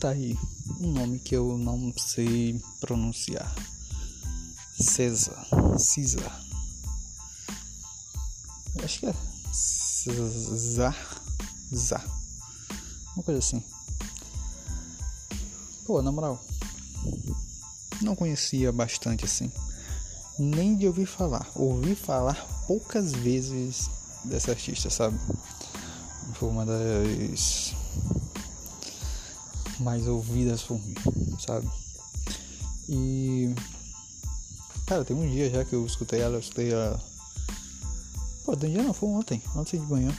Tá aí um nome que eu não sei pronunciar. César. César. Acho que é Zar. Zar. Uma coisa assim. Pô, na moral. Não conhecia bastante assim. Nem de ouvir falar. Ouvi falar poucas vezes dessa artista, sabe? Foi uma das mais ouvidas por mim, sabe? E. Cara, tem um dia já que eu escutei ela, eu escutei ela. Pô, tem um dia não, foi ontem, ontem de manhã.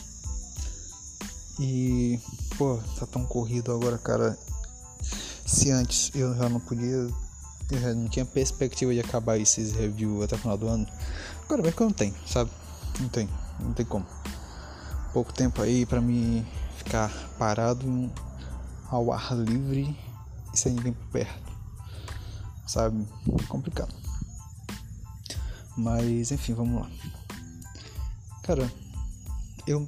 E. Pô, tá tão corrido agora, cara. Se antes eu já não podia. Eu já não tinha perspectiva de acabar esses reviews até o final do ano. Agora vai que eu não tenho, sabe? Não tem, não tem como. Pouco tempo aí pra me ficar parado ao ar livre e sem ninguém por perto. Sabe? Complicado. Mas enfim, vamos lá. Cara, eu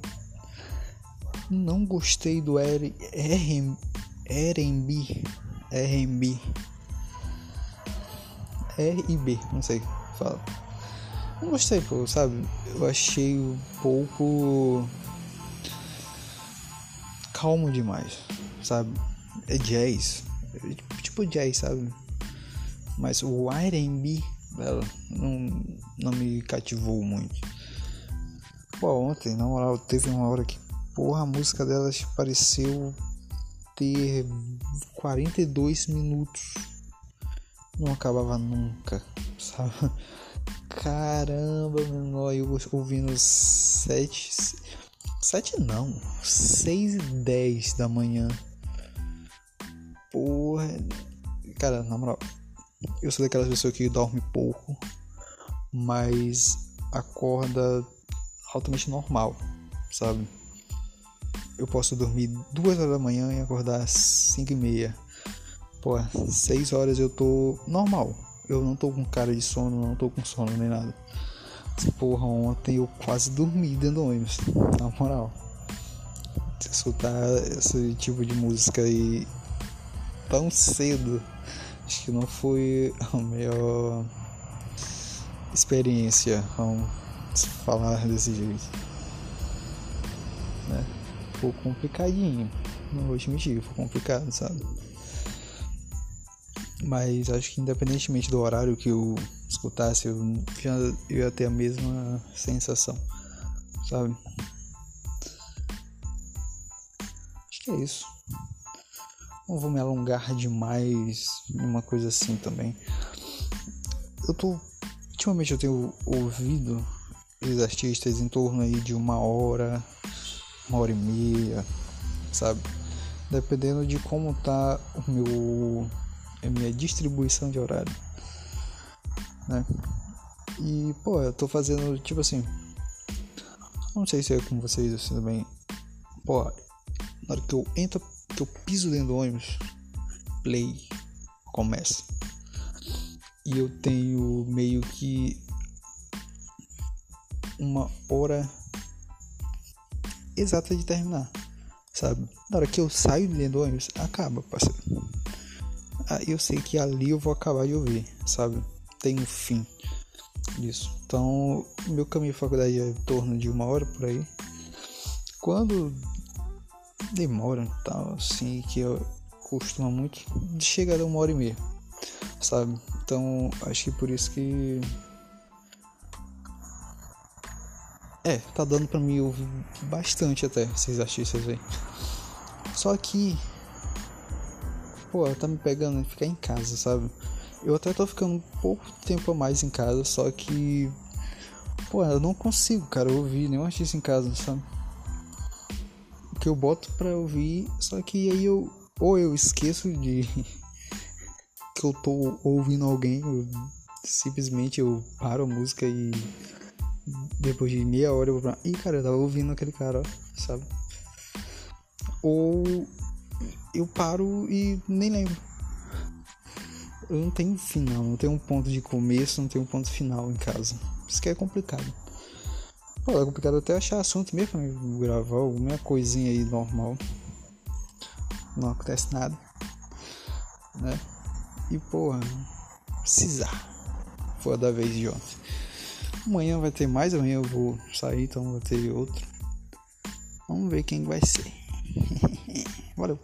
não gostei do R R&B R&B R e B, não sei, fala. Não gostei, pô, sabe? Eu achei um pouco calmo demais sabe? É jazz. É tipo jazz, sabe? Mas o R&B dela não, não me cativou muito. Pô, ontem, na moral, teve uma hora que, porra, a música delas pareceu ter 42 minutos. Não acabava nunca, sabe? Caramba, meu, eu ouvindo 7. 7 não, 6 e 10 da manhã. Porra. Cara, na moral, eu sou daquelas pessoas que dorme pouco, mas acorda altamente normal, sabe? Eu posso dormir duas horas da manhã e acordar às cinco e meia. Pô, seis horas eu tô normal. Eu não tô com cara de sono, não tô com sono nem nada. Porra, ontem eu quase dormi dentro do ônibus, na moral. Escutar esse tipo de música aí tão cedo. Acho que não foi a melhor experiência, vamos falar desse jeito. Né? Foi complicadinho. Não vou te mentir, foi complicado, sabe? Mas acho que independentemente do horário que eu escutasse, eu, eu ia ter a mesma sensação, sabe? Acho que é isso. Não vou me alongar demais em uma coisa assim também. Eu tô. Ultimamente eu tenho ouvido os artistas em torno aí de uma hora, uma hora e meia, sabe? Dependendo de como tá o meu. a minha distribuição de horário. Né? E, pô, eu tô fazendo tipo assim. Não sei se é com vocês assim também. Pô, na hora que eu entro que eu piso dentro do ônibus, play, começa. E eu tenho meio que uma hora exata de terminar, sabe? Na hora que eu saio dentro do ônibus, acaba, parceiro. Aí eu sei que ali eu vou acabar de ouvir, sabe? Tem um fim disso. Então, meu caminho de faculdade é em torno de uma hora por aí. Quando demora tal, assim, que eu costumo muito chegar a uma hora e meia, sabe? Então acho que por isso que. É, tá dando pra mim ouvir bastante até esses artistas aí. Só que. Pô, tá me pegando ficar em casa, sabe? Eu até tô ficando um pouco tempo a mais em casa, só que. Pô, eu não consigo, cara, ouvir nenhum artista em casa, sabe? Que eu boto pra ouvir, só que aí eu ou eu esqueço de que eu tô ouvindo alguém, eu, simplesmente eu paro a música e depois de meia hora eu vou pra. Ih, cara, eu tava ouvindo aquele cara, ó, sabe? Ou eu paro e nem lembro. Eu não tenho final, não tenho um ponto de começo, não tenho um ponto final em casa. Isso que é complicado. Pô, é complicado até achar assunto mesmo pra gravar alguma coisinha aí normal. Não acontece nada. né? E porra, precisar. Foi a da vez de ontem. Amanhã vai ter mais, amanhã eu vou sair, então vai ter outro. Vamos ver quem vai ser. Valeu.